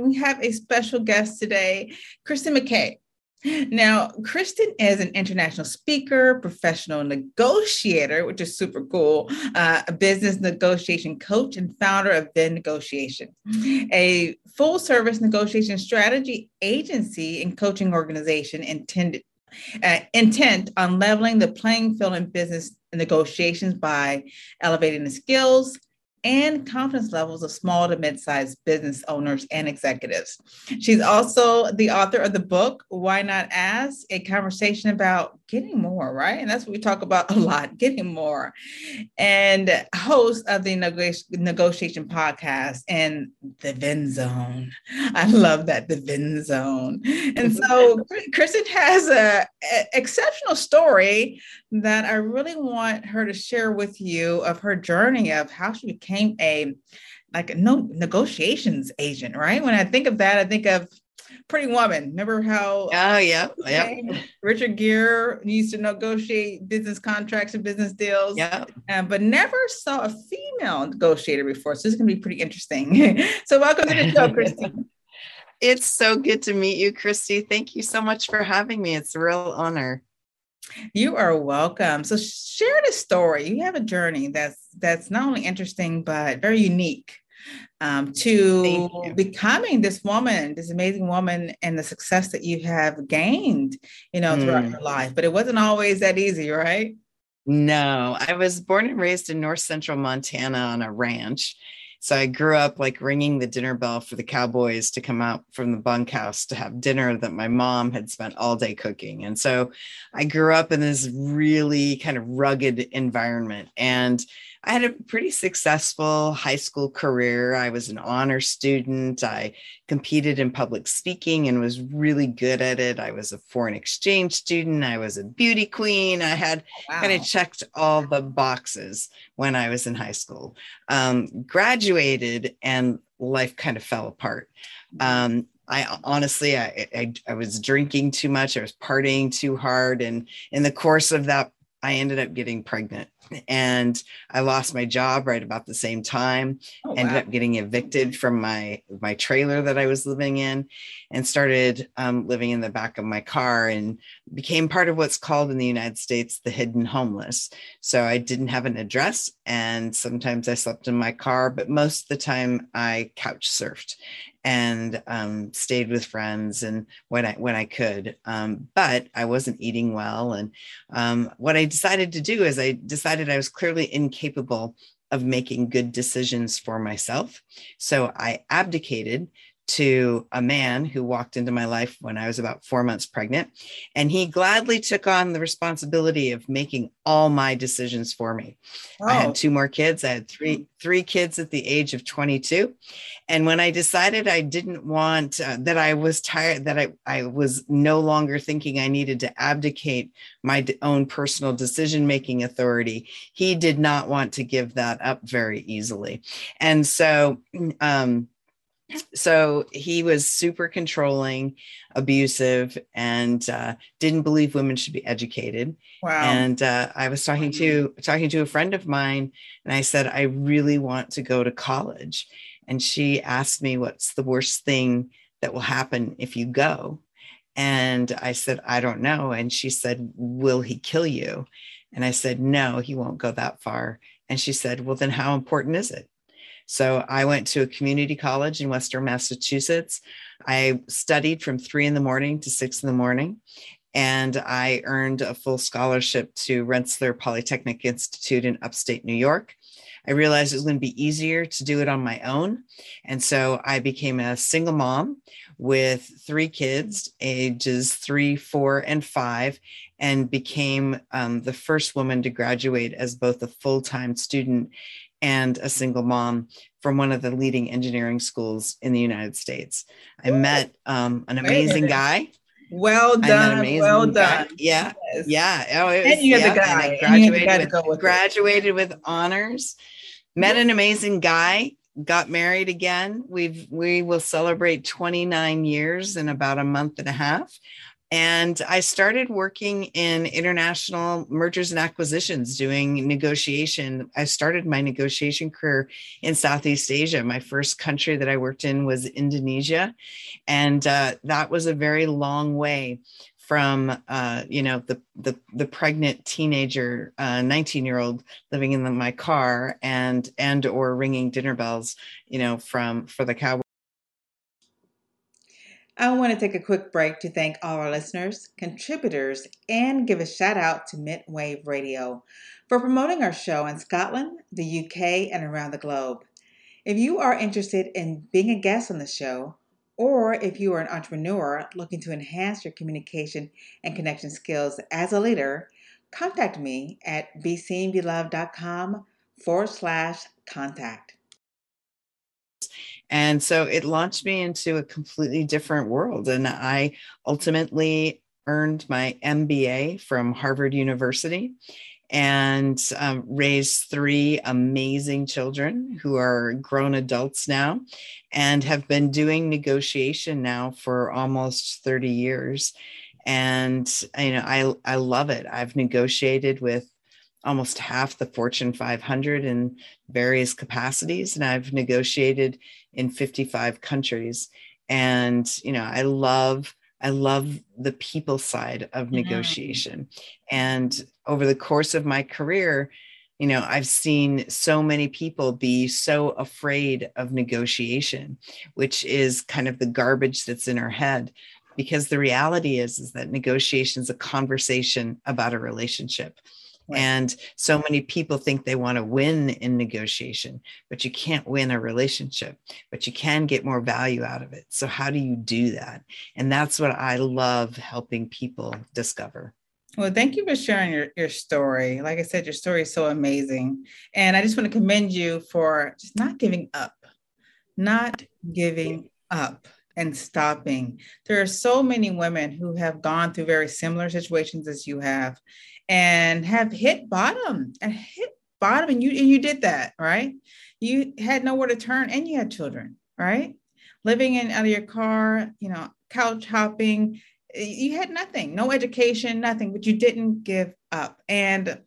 We have a special guest today, Kristen McKay. Now, Kristen is an international speaker, professional negotiator, which is super cool, uh, a business negotiation coach, and founder of Venn Negotiation, a full service negotiation strategy agency and coaching organization intended. Uh, intent on leveling the playing field in business negotiations by elevating the skills, and confidence levels of small to mid-sized business owners and executives. She's also the author of the book Why Not Ask, a conversation about getting more, right? And that's what we talk about a lot, getting more. And host of the negotiation podcast and the Venn Zone. I love that, the Venn Zone. And so Kristen has a, a exceptional story that I really want her to share with you of her journey of how she became a like a no negotiations agent, right? When I think of that, I think of Pretty Woman. Remember how? Oh yeah, yeah. Richard Gere used to negotiate business contracts and business deals. Yeah, um, but never saw a female negotiator before. So this is going to be pretty interesting. so welcome to the show, Christine. it's so good to meet you, Christy. Thank you so much for having me. It's a real honor. You are welcome. So share the story. You have a journey that's that's not only interesting but very unique um, to becoming this woman, this amazing woman, and the success that you have gained, you know, throughout mm. your life. But it wasn't always that easy, right? No, I was born and raised in North Central Montana on a ranch. So I grew up like ringing the dinner bell for the cowboys to come out from the bunkhouse to have dinner that my mom had spent all day cooking. And so I grew up in this really kind of rugged environment. And I had a pretty successful high school career. I was an honor student. I competed in public speaking and was really good at it. I was a foreign exchange student. I was a beauty queen. I had wow. kind of checked all the boxes when I was in high school. Um, graduated and life kind of fell apart. Um, I honestly, I, I, I was drinking too much. I was partying too hard, and in the course of that, I ended up getting pregnant and I lost my job right about the same time. Oh, Ended wow. up getting evicted from my my trailer that I was living in, and started um, living in the back of my car, and became part of what's called in the United States the hidden homeless. So I didn't have an address, and sometimes I slept in my car, but most of the time I couch surfed, and um, stayed with friends and when I when I could. Um, but I wasn't eating well, and um, what I decided to do is I decided I was clearly incapable of making good decisions for myself. So I abdicated to a man who walked into my life when I was about four months pregnant. And he gladly took on the responsibility of making all my decisions for me. Oh. I had two more kids. I had three, three kids at the age of 22. And when I decided I didn't want uh, that I was tired, that I, I was no longer thinking I needed to abdicate my own personal decision making authority, he did not want to give that up very easily. And so, um, so he was super controlling abusive and uh, didn't believe women should be educated. Wow. and uh, i was talking to talking to a friend of mine and i said i really want to go to college. And she asked me what's the worst thing that will happen if you go? And i said i don't know. And she said will he kill you? And i said no he won't go that far. And she said well then how important is it so I went to a community college in Western Massachusetts. I studied from three in the morning to six in the morning. And I earned a full scholarship to Rensselaer Polytechnic Institute in upstate New York. I realized it was going to be easier to do it on my own. And so I became a single mom with three kids, ages three, four, and five, and became um, the first woman to graduate as both a full time student and a single mom from one of the leading engineering schools in the United States. I met um, an amazing guy. Well done. Well guy. done. Yeah. Yes. Yeah. Oh, it was, and you're yeah, the guy. I graduated, with, with, graduated with honors. Met an amazing guy. Got married again. We've we will celebrate 29 years in about a month and a half. And I started working in international mergers and acquisitions, doing negotiation. I started my negotiation career in Southeast Asia. My first country that I worked in was Indonesia. And uh, that was a very long way from uh, you know the, the the pregnant teenager 19 uh, year old living in the, my car and and or ringing dinner bells you know from for the cowboy I want to take a quick break to thank all our listeners, contributors, and give a shout out to Mintwave Radio for promoting our show in Scotland, the UK, and around the globe. If you are interested in being a guest on the show, or if you are an entrepreneur looking to enhance your communication and connection skills as a leader, contact me at beseenbeloved.com forward slash contact. And so it launched me into a completely different world. And I ultimately earned my MBA from Harvard University and um, raised three amazing children who are grown adults now and have been doing negotiation now for almost 30 years and you know i i love it i've negotiated with almost half the fortune 500 in various capacities and i've negotiated in 55 countries. And you know i love i love the people side of mm-hmm. negotiation. And over the course of my career you know i've seen so many people be so afraid of negotiation which is kind of the garbage that's in our head. Because the reality is is that negotiation is a conversation about a relationship Right. And so many people think they want to win in negotiation, but you can't win a relationship, but you can get more value out of it. So, how do you do that? And that's what I love helping people discover. Well, thank you for sharing your, your story. Like I said, your story is so amazing. And I just want to commend you for just not giving up, not giving up and stopping. There are so many women who have gone through very similar situations as you have and have hit bottom and hit bottom and you and you did that right? You had nowhere to turn and you had children right? Living in out of your car you know couch hopping you had nothing no education nothing but you didn't give up. And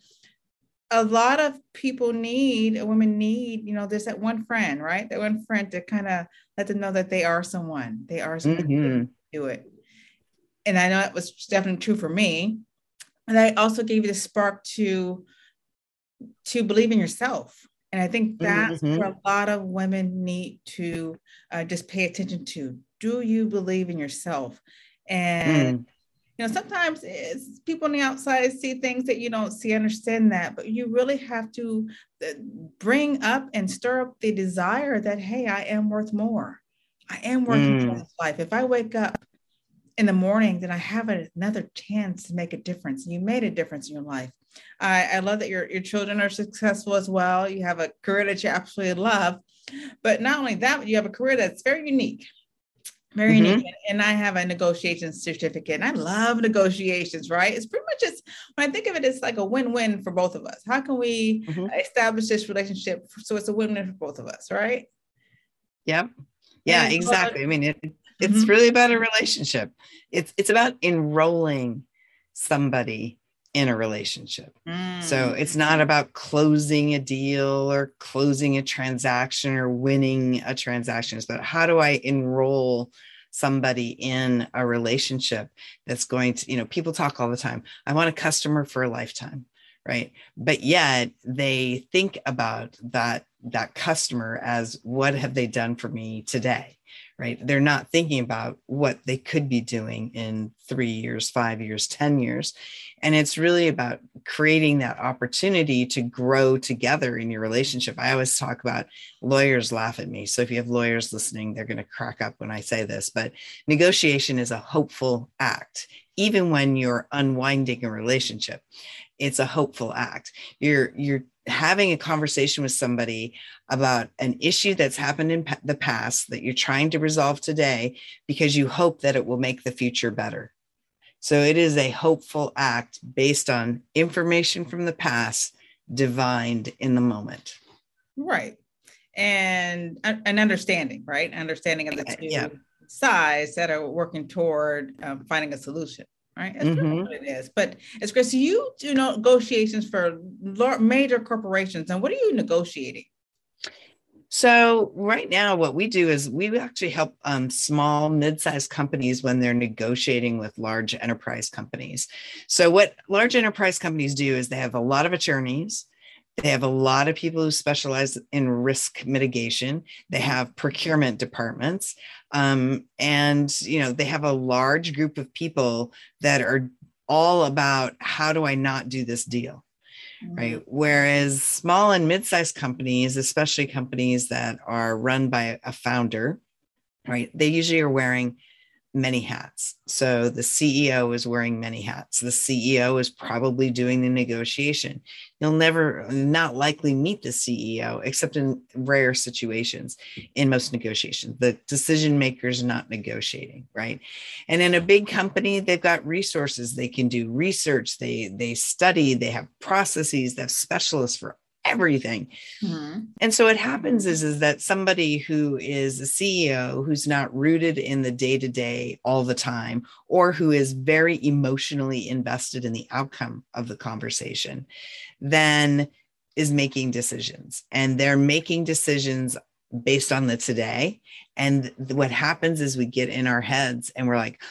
a lot of people need women need you know there's that one friend right? That one friend to kind of let them know that they are someone they are someone mm-hmm. do it. And i know that was definitely true for me and I also gave you the spark to to believe in yourself. And I think that's mm-hmm. where a lot of women need to uh, just pay attention to. Do you believe in yourself? And mm. you know, sometimes people on the outside see things that you don't see, understand that, but you really have to uh, bring up and stir up the desire that hey, I am worth more. I am worth mm. more life. If I wake up in the morning, then I have another chance to make a difference. You made a difference in your life. I, I love that your, your children are successful as well. You have a career that you absolutely love. But not only that, you have a career that's very unique. Very mm-hmm. unique. And I have a negotiation certificate. And I love negotiations, right? It's pretty much just when I think of it, it's like a win-win for both of us. How can we mm-hmm. establish this relationship so it's a win-win for both of us, right? Yeah. Yeah, exactly. I mean, it, it's mm-hmm. really about a relationship. It's it's about enrolling somebody in a relationship. Mm. So it's not about closing a deal or closing a transaction or winning a transaction. It's about how do I enroll somebody in a relationship that's going to, you know, people talk all the time. I want a customer for a lifetime, right? But yet they think about that that customer as what have they done for me today? Right? They're not thinking about what they could be doing in three years, five years, 10 years. And it's really about creating that opportunity to grow together in your relationship. I always talk about lawyers laugh at me. So if you have lawyers listening, they're going to crack up when I say this, but negotiation is a hopeful act, even when you're unwinding a relationship. It's a hopeful act. You're, you're, having a conversation with somebody about an issue that's happened in the past that you're trying to resolve today because you hope that it will make the future better. So it is a hopeful act based on information from the past divined in the moment. Right. And an understanding, right? Understanding of the two yeah. sides that are working toward um, finding a solution right? That's mm-hmm. what it is. But as Chris, you do negotiations for major corporations, and what are you negotiating? So right now, what we do is we actually help um, small, mid-sized companies when they're negotiating with large enterprise companies. So what large enterprise companies do is they have a lot of attorneys. They have a lot of people who specialize in risk mitigation. They have procurement departments. Um, and, you know, they have a large group of people that are all about how do I not do this deal? Mm-hmm. Right. Whereas small and mid sized companies, especially companies that are run by a founder, right, they usually are wearing many hats. So the CEO is wearing many hats. The CEO is probably doing the negotiation. You'll never, not likely meet the CEO, except in rare situations in most negotiations. The decision maker is not negotiating, right? And in a big company, they've got resources. They can do research. They they study. They have processes. They have specialists for everything. Mm-hmm. And so what happens is, is that somebody who is a CEO who's not rooted in the day to day all the time, or who is very emotionally invested in the outcome of the conversation, then is making decisions. And they're making decisions based on the today. And what happens is we get in our heads and we're like,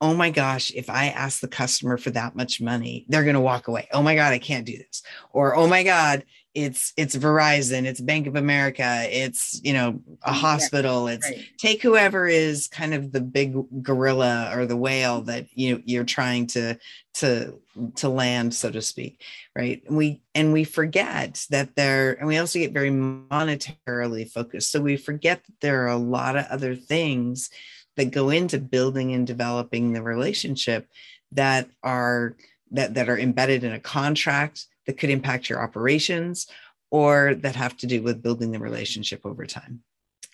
oh my gosh, if I ask the customer for that much money, they're going to walk away. Oh my God, I can't do this. Or, oh my God, it's it's Verizon, it's Bank of America, it's you know a hospital. It's right. take whoever is kind of the big gorilla or the whale that you know you're trying to to to land, so to speak, right? And we and we forget that there, and we also get very monetarily focused. So we forget that there are a lot of other things that go into building and developing the relationship that are that that are embedded in a contract that could impact your operations or that have to do with building the relationship over time.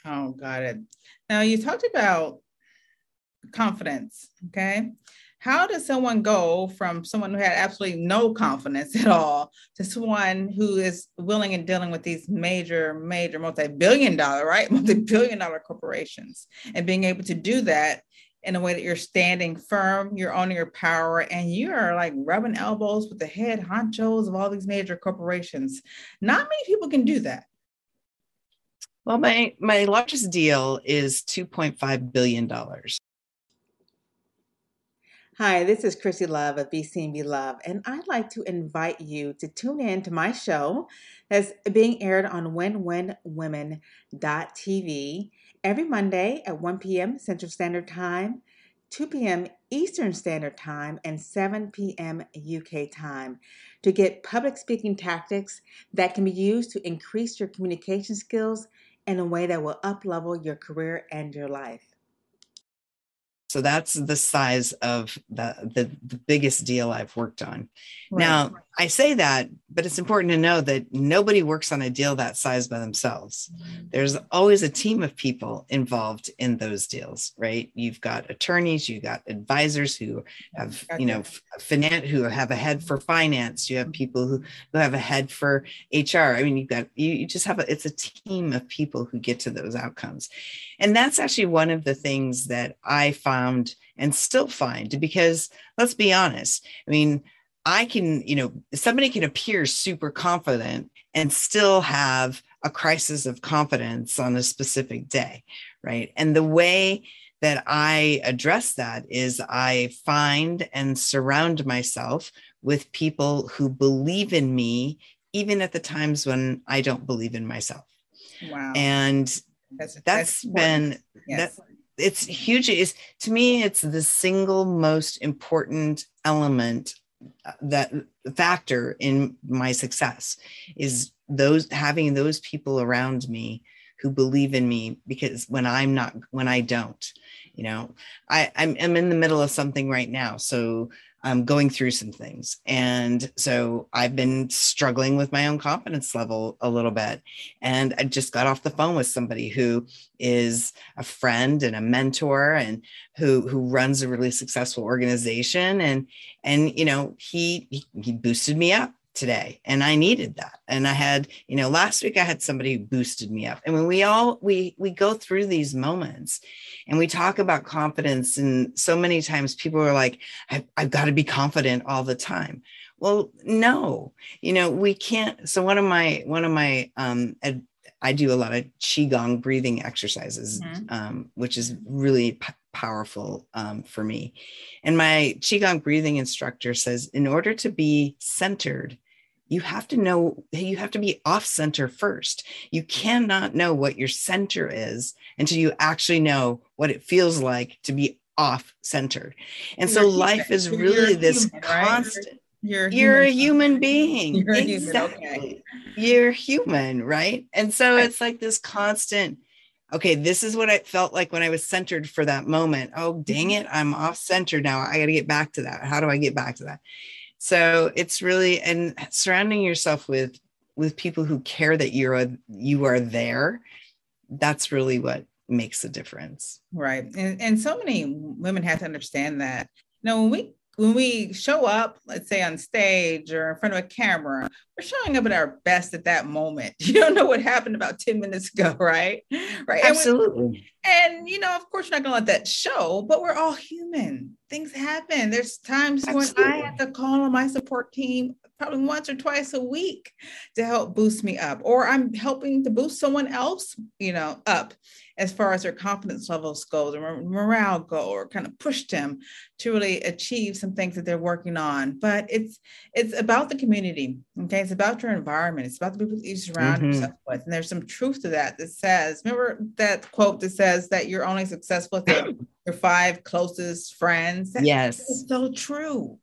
Oh, got it. Now you talked about confidence. Okay. How does someone go from someone who had absolutely no confidence at all to someone who is willing and dealing with these major, major multi-billion dollar, right? Multi-billion dollar corporations and being able to do that in a way that you're standing firm, you're owning your power, and you are like rubbing elbows with the head honchos of all these major corporations. Not many people can do that. Well, my my largest deal is two point five billion dollars. Hi, this is Chrissy Love of Be Seen, Be Loved, and I'd like to invite you to tune in to my show that's being aired on WinWinWomen.tv every Monday at 1 p.m. Central Standard Time, 2 p.m. Eastern Standard Time, and 7 p.m. UK time to get public speaking tactics that can be used to increase your communication skills in a way that will uplevel your career and your life. So that's the size of the, the, the biggest deal I've worked on. Right. Now, I say that, but it's important to know that nobody works on a deal that size by themselves. Mm-hmm. There's always a team of people involved in those deals, right? You've got attorneys, you've got advisors who have, you know, finance who have a head for finance. You have people who, who have a head for HR. I mean, you've got you, you just have a it's a team of people who get to those outcomes. And that's actually one of the things that I found and still find because let's be honest. I mean, I can, you know, somebody can appear super confident and still have a crisis of confidence on a specific day, right? And the way that I address that is I find and surround myself with people who believe in me, even at the times when I don't believe in myself. Wow. And that's, that's, that's been yes. that it's huge. Is to me, it's the single most important element uh, that factor in my success is those having those people around me who believe in me because when i'm not when i don't you know i i'm, I'm in the middle of something right now so um, going through some things. And so I've been struggling with my own confidence level a little bit. And I just got off the phone with somebody who is a friend and a mentor and who who runs a really successful organization. And and you know, he he, he boosted me up today and i needed that. And i had you know last week i had somebody who boosted me up. And when we all we we go through these moments and we talk about confidence and so many times people are like i've, I've got to be confident all the time. Well no. You know we can't so one of my one of my um ed, i do a lot of qigong breathing exercises mm-hmm. um, which is really p- powerful um, for me. And my qigong breathing instructor says in order to be centered you have to know you have to be off center first. You cannot know what your center is until you actually know what it feels like to be off centered. And so life is really this human, constant right? you're, you're, you're, a human. being. You're exactly human, okay. you're human right? And so it's like this constant okay this is what I felt like when i was centered for that moment. Oh dang mm-hmm. it i'm off center now. I got to get back to that. How do i get back to that so it's really and surrounding yourself with with people who care that you're a, you are there that's really what makes a difference. Right. And, and so many women have to understand that you know when we when we show up, let's say on stage or in front of a camera, we're showing up at our best at that moment. You don't know what happened about 10 minutes ago, right? Right. Absolutely. And, we, and you know, of course, we're not gonna let that show, but we're all human. Things happen. There's times Absolutely. when I have to call on my support team probably once or twice a week to help boost me up or i'm helping to boost someone else you know up as far as their confidence levels go or morale go or kind of push them to really achieve some things that they're working on. But it's it's about the community okay? It's about your environment. It's about the people that you surround mm-hmm. yourself with. And there's some truth to that that says remember that quote that says that you're only successful with your five closest friends? That yes. so true.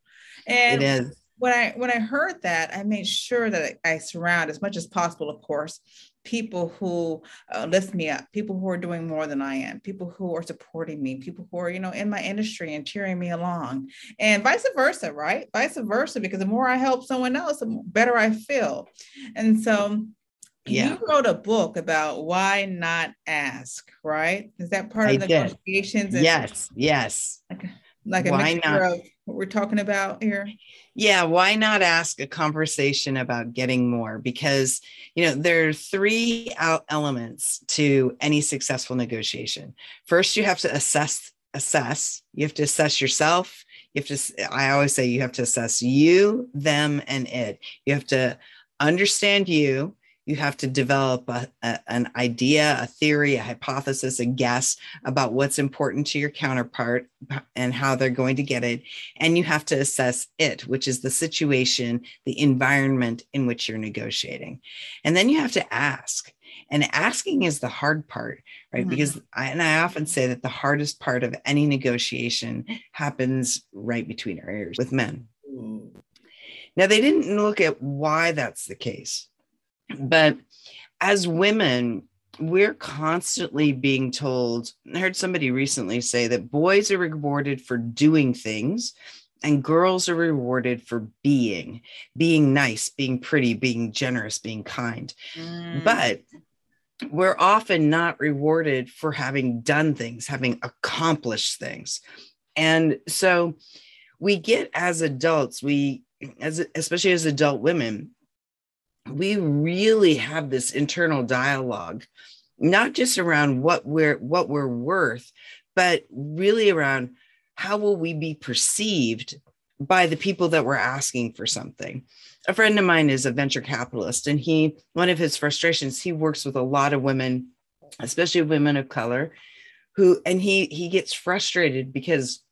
And it is. when I when I heard that, I made sure that I surround as much as possible, of course, people who uh, lift me up, people who are doing more than I am, people who are supporting me, people who are you know in my industry and cheering me along, and vice versa, right? Vice versa, because the more I help someone else, the better I feel, and so. Yeah. You wrote a book about why not ask, right? Is that part of the negotiations? yes, yes. Like, like a why mixture not? of what we're talking about here? Yeah, why not ask a conversation about getting more? Because, you know, there are three elements to any successful negotiation. First, you have to assess, assess. You have to assess yourself. You have to, I always say you have to assess you, them, and it. You have to understand you you have to develop a, a, an idea, a theory, a hypothesis, a guess about what's important to your counterpart and how they're going to get it. And you have to assess it, which is the situation, the environment in which you're negotiating. And then you have to ask. And asking is the hard part, right? Mm-hmm. Because I, and I often say that the hardest part of any negotiation happens right between our ears with men. Now, they didn't look at why that's the case but as women, we're constantly being told. I heard somebody recently say that boys are rewarded for doing things and girls are rewarded for being, being nice, being pretty, being generous, being kind. Mm. But we're often not rewarded for having done things, having accomplished things. And so we get as adults, we as especially as adult women, we really have this internal dialogue not just around what we're what we're worth but really around how will we be perceived by the people that we're asking for something. A friend of mine is a venture capitalist and he one of his frustrations he works with a lot of women especially women of color who and he he gets frustrated because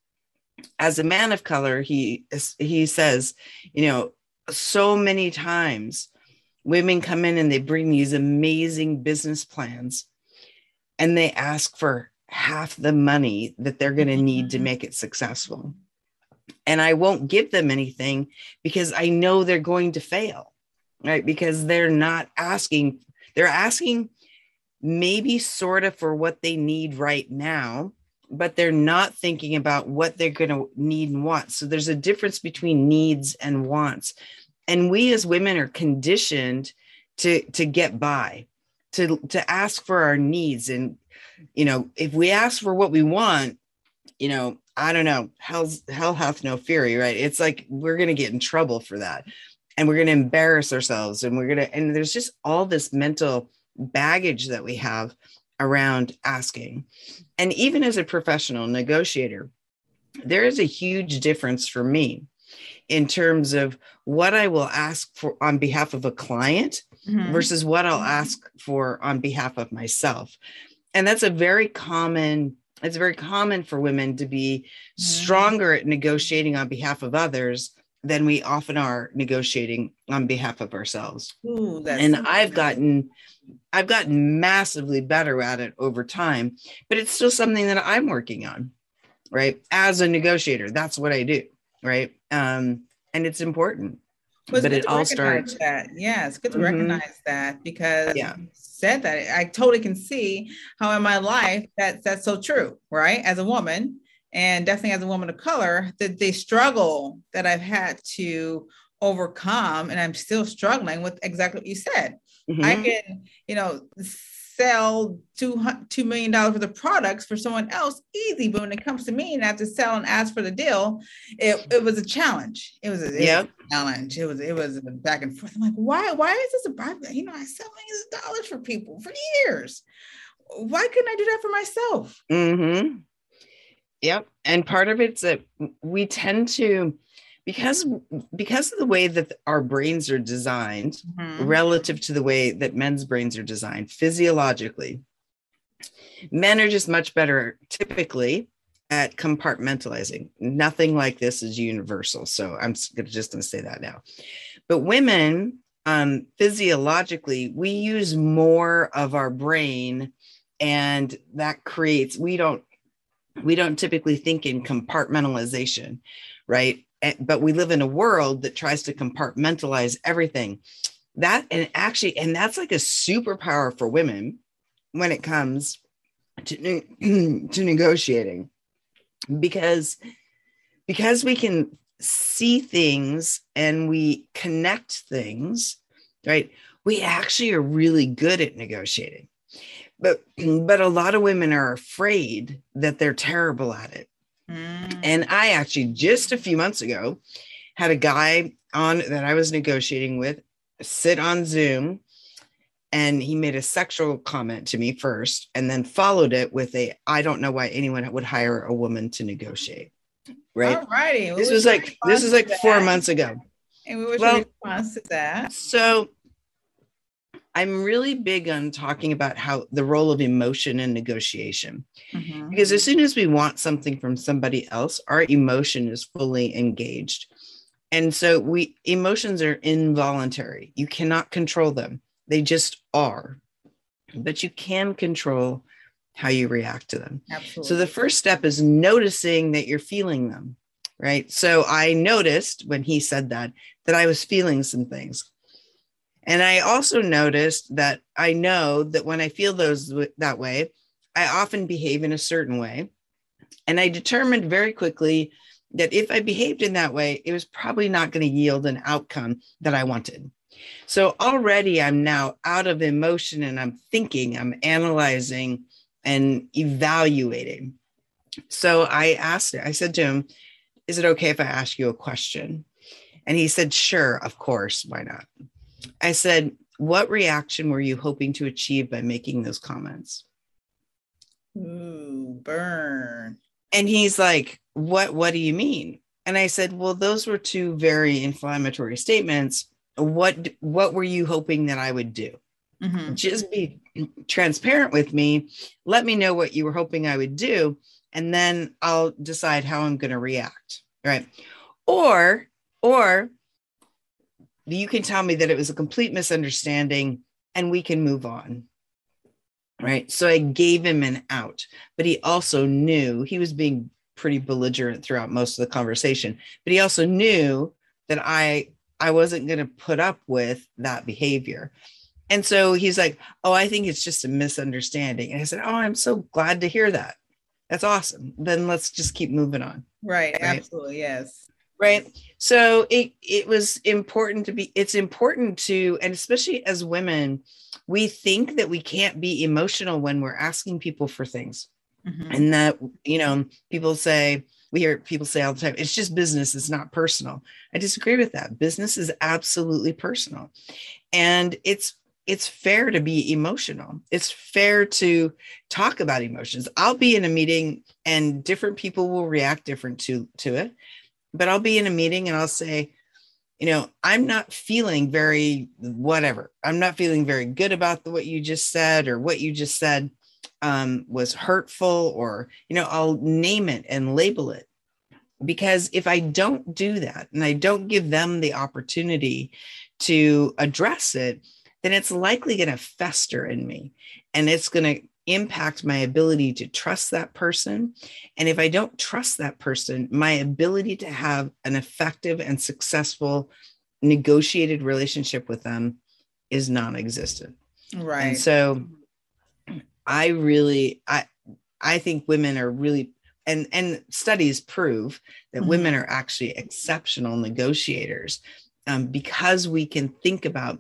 as a man of color he he says you know so many times women come in and they bring these amazing business plans and they ask for half the money that they're going to need to mm-hmm. make it successful. And I won't give them anything because I know they're going to fail, right? Because they're not asking, they're asking maybe sort of for what they need right now, but they're not thinking about what they're going to need and want. So there's a difference between needs and wants. And we as women are conditioned to to get by, to to ask for our needs and you know, if we ask for what we want, you know, I don't know, hell's hell hath no fury, right? It's like we're to get in trouble for that. And we're to embarrass ourselves and we're to and there's just all this mental baggage that we have around asking. And even as a professional negotiator, there is a huge difference for me in terms of what I will ask for on behalf of a client mm-hmm. versus what I'll ask for on behalf of myself. And that's a very common it's very common for women to be mm-hmm. stronger at negotiating on behalf of others than we often are negotiating on behalf of ourselves. Ooh, and I've gotten I've gotten massively better at it over time, but it's still something that I'm working on, right? As a negotiator, that's what I do, right? Um, and it's important. Well, but it all starts. That. Yeah, it's good to mm-hmm. recognize that because yeah. said that I totally can see how in my life that that's so true, right? As a woman, and definitely as a woman of color, that the struggle that I've had to overcome, and I'm still struggling with exactly what you said Mm-hmm. I can, you know, sell two two million dollars worth of products for someone else easy, but when it comes to me and I have to sell and ask for the deal, it, it was a challenge. It was a, yep. a challenge. It was it was back and forth. I'm like, why why is this a you know I sell millions of dollars for people for years. Why couldn't I do that for myself? Mm-hmm. Yep, and part of it's that we tend to because because of the way that our brains are designed mm-hmm. relative to the way that men's brains are designed physiologically men are just much better typically at compartmentalizing. Nothing like this is universal. So i'm just going to say that now. But women um, physiologically we use more of our brain and that creates we don't we don't typically think in compartmentalization right but we live in a world that tries to compartmentalize everything. That and actually and that's like a superpower for women when it comes to to negotiating. Because because we can see things and we connect things right? We actually are really good at negotiating. But but a lot of women are afraid that they're terrible at it Mm. And I actually just a few months ago had a guy on that I was negotiating with sit on Zoom and he made a sexual comment to me first and then followed it with a I don't know why anyone would hire a woman to negotiate. Right. All righty. This was like this is like four months ago. And we were well, response to that. So I'm really big on talking about how the role of emotion in negotiation. Mm-hmm. Because as soon as we want something from somebody else, our emotion is fully engaged. And so we emotions are involuntary. You cannot control them. They just are. But you can control how you react to them. Absolutely. So the first step is noticing that you're feeling them, right? So I noticed when he said that that I was feeling some things. And I also noticed that I know that when I feel those that way, I often behave in a certain way. And I determined very quickly that if I behaved in that way, it was probably not going to yield an outcome that I wanted. So already I'm now out of emotion and I'm thinking, I'm analyzing and evaluating. So I asked, I said to him, Is it okay if I ask you a question? And he said, Sure, of course, why not? I said, What reaction were you hoping to achieve by making those comments? Ooh, burn. And he's like, What what do you mean? And I said, Well, those were two very inflammatory statements. What what were you hoping that I would do? Mm-hmm. Just be transparent with me. Let me know what you were hoping I would do. And then I'll decide how I'm going to react. Right. Or, or you can tell me that it was a complete misunderstanding and we can move on. Right. So I gave him an out, but he also knew he was being pretty belligerent throughout most of the conversation, but he also knew that I I wasn't going to put up with that behavior. And so he's like, "Oh, I think it's just a misunderstanding." And I said, "Oh, I'm so glad to hear that." that's awesome then let's just keep moving on right, right? absolutely yes right so it it was important to be it's important to and especially as women we think that we can't be emotional when we're asking people for things. Mm-hmm. and that you know people say we hear people say all the time it's just business it's not personal. I disagree with that. Business is absolutely personal. And it's it's fair to be emotional. It's fair to talk about emotions. I'll be in a meeting and different people will react different to to it but I'll be in a meeting and I'll say, you know, I'm not feeling very whatever. I'm not feeling very good about the, what you just said or what you just said um, was hurtful or, you know, I'll name it and label it. Because if I don't do that and I don't give them the opportunity to address it, then it's likely going to fester in me and it's going to impact my ability to trust that person. And if I don't trust that person, my ability to have an effective and successful negotiated relationship with them is non-existent. Right. And so I really I I think women are really and and studies prove that mm-hmm. women are actually exceptional negotiators um, because we can think about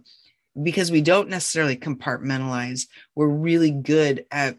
because we don't necessarily compartmentalize, we're really good at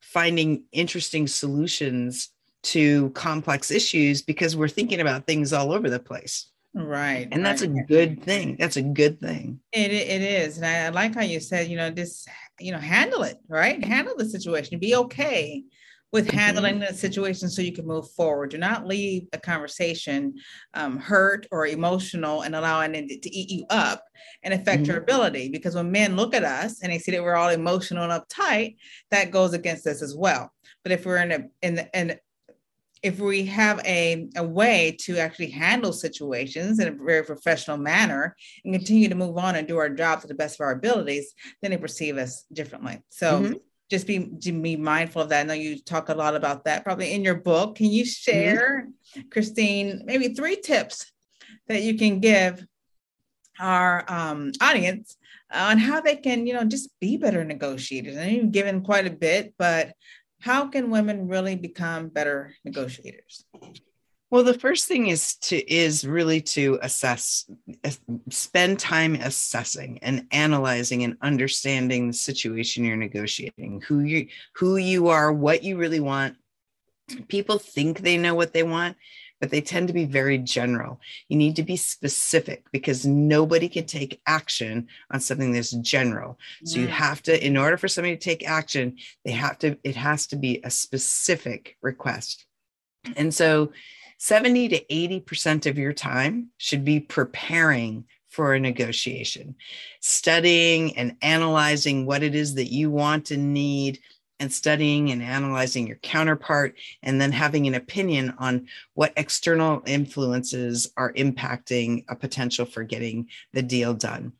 finding interesting solutions to complex issues because we're thinking about things all over the place. Right. And that's right. a good thing. That's a good thing. It, it is. And I, I like how you said, you know, just, you know, handle it, right? Handle the situation, be okay with mm-hmm. handling the situation so you can move forward. Do not leave a conversation um, hurt or emotional and allowing it to eat you up and affect mm-hmm. your ability. Because when men look at us and they see that we're all emotional and uptight, that goes against us as well. But if we're in a in the in if we have a, a way to actually handle situations in a very professional manner and continue to move on and do our job to the best of our abilities, then they perceive us differently. So mm-hmm just be be mindful of that. I know you talk a lot about that probably in your book. Can you mm-hmm. share, mm-hmm. Christine, maybe three tips that you can give our um, audience on how they can, you know, just be better negotiators? I know you've given quite a bit, but how can women really become better negotiators? Well, the first thing is to is really to assess, spend time assessing and analyzing and understanding the situation you're negotiating, who you who you are, what you really want. People think they know what they want, but they tend to be very general. You need to be specific because nobody can take action on something that's general. So you have to, in order for somebody to take action, they have to, it has to be a specific request. And so 70 to 80% of your time should be preparing for a negotiation, studying and analyzing what it is that you want and need, and studying and analyzing your counterpart, and then having an opinion on what external influences are impacting a potential for getting the deal done.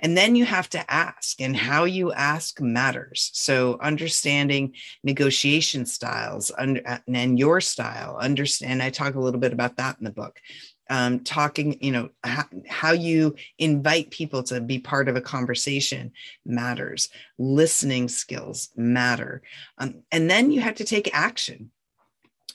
And then you have to ask, and how you ask matters. So, understanding negotiation styles and your style, understand. I talk a little bit about that in the book. Um, talking, you know, how, how you invite people to be part of a conversation matters. Listening skills matter. Um, and then you have to take action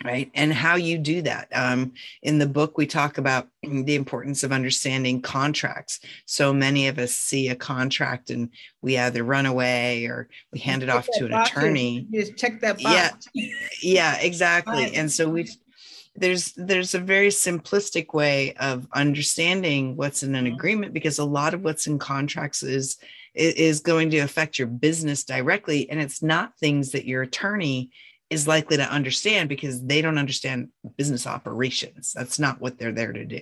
right? And how you do that. Um, in the book we talk about the importance of understanding contracts. So many of us see a contract and we either run away or we hand it off to an attorney. just check that box. yeah yeah exactly and so we there's there's a very simplistic way of understanding what's in an mm-hmm. agreement because a lot of what's in contracts is is going to affect your business directly and it's not things that your attorney is likely to understand because they don't understand business operations. That's not what they're there to do.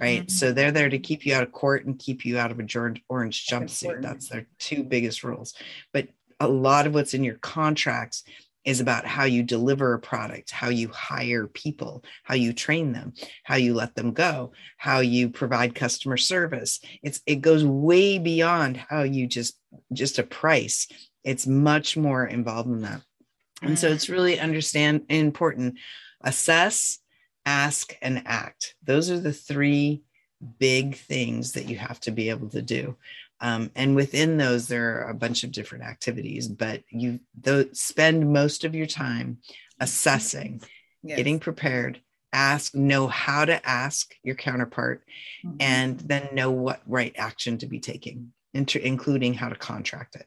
Right. Mm-hmm. So they're there to keep you out of court and keep you out of a orange jumpsuit. That's their two biggest rules. But a lot of what's in your contracts is about how you deliver a product, how you hire people, how you train them, how you let them go, how you provide customer service. It's it goes way beyond how you just just a price. It's much more involved than that. And so it's really understand important assess, ask, and act. Those are the three big things that you have to be able to do. Um, and within those, there are a bunch of different activities, but you th- spend most of your time assessing, yes. getting prepared, ask, know how to ask your counterpart, mm-hmm. and then know what right action to be taking, inter- including how to contract it.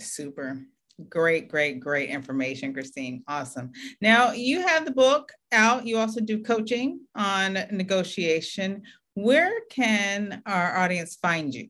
Super. Great, great, great information, Christine. Awesome. Now you have the book out. You also do coaching on negotiation. Where can our audience find you?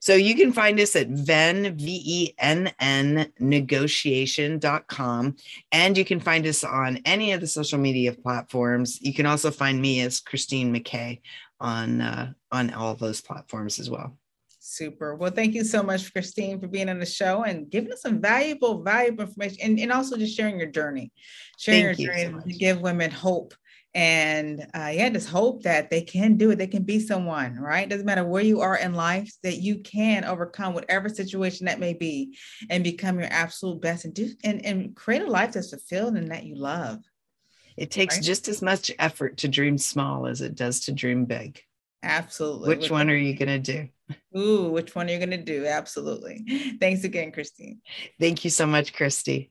So you can find us at Venn, V E N N, negotiation.com. And you can find us on any of the social media platforms. You can also find me as Christine McKay on, uh, on all those platforms as well. Super. Well, thank you so much, Christine, for being on the show and giving us some valuable, valuable information and, and also just sharing your journey, sharing thank your journey so to give women hope and uh, yeah just hope that they can do it. They can be someone right? Doesn't matter where you are in life that you can overcome whatever situation that may be and become your absolute best and do and, and create a life that's fulfilled and that you love. It takes right? just as much effort to dream small as it does to dream big. Absolutely. Which, which one are you going to do? Ooh which one are you going to do? Absolutely. Thanks again christine. Thank you so much christy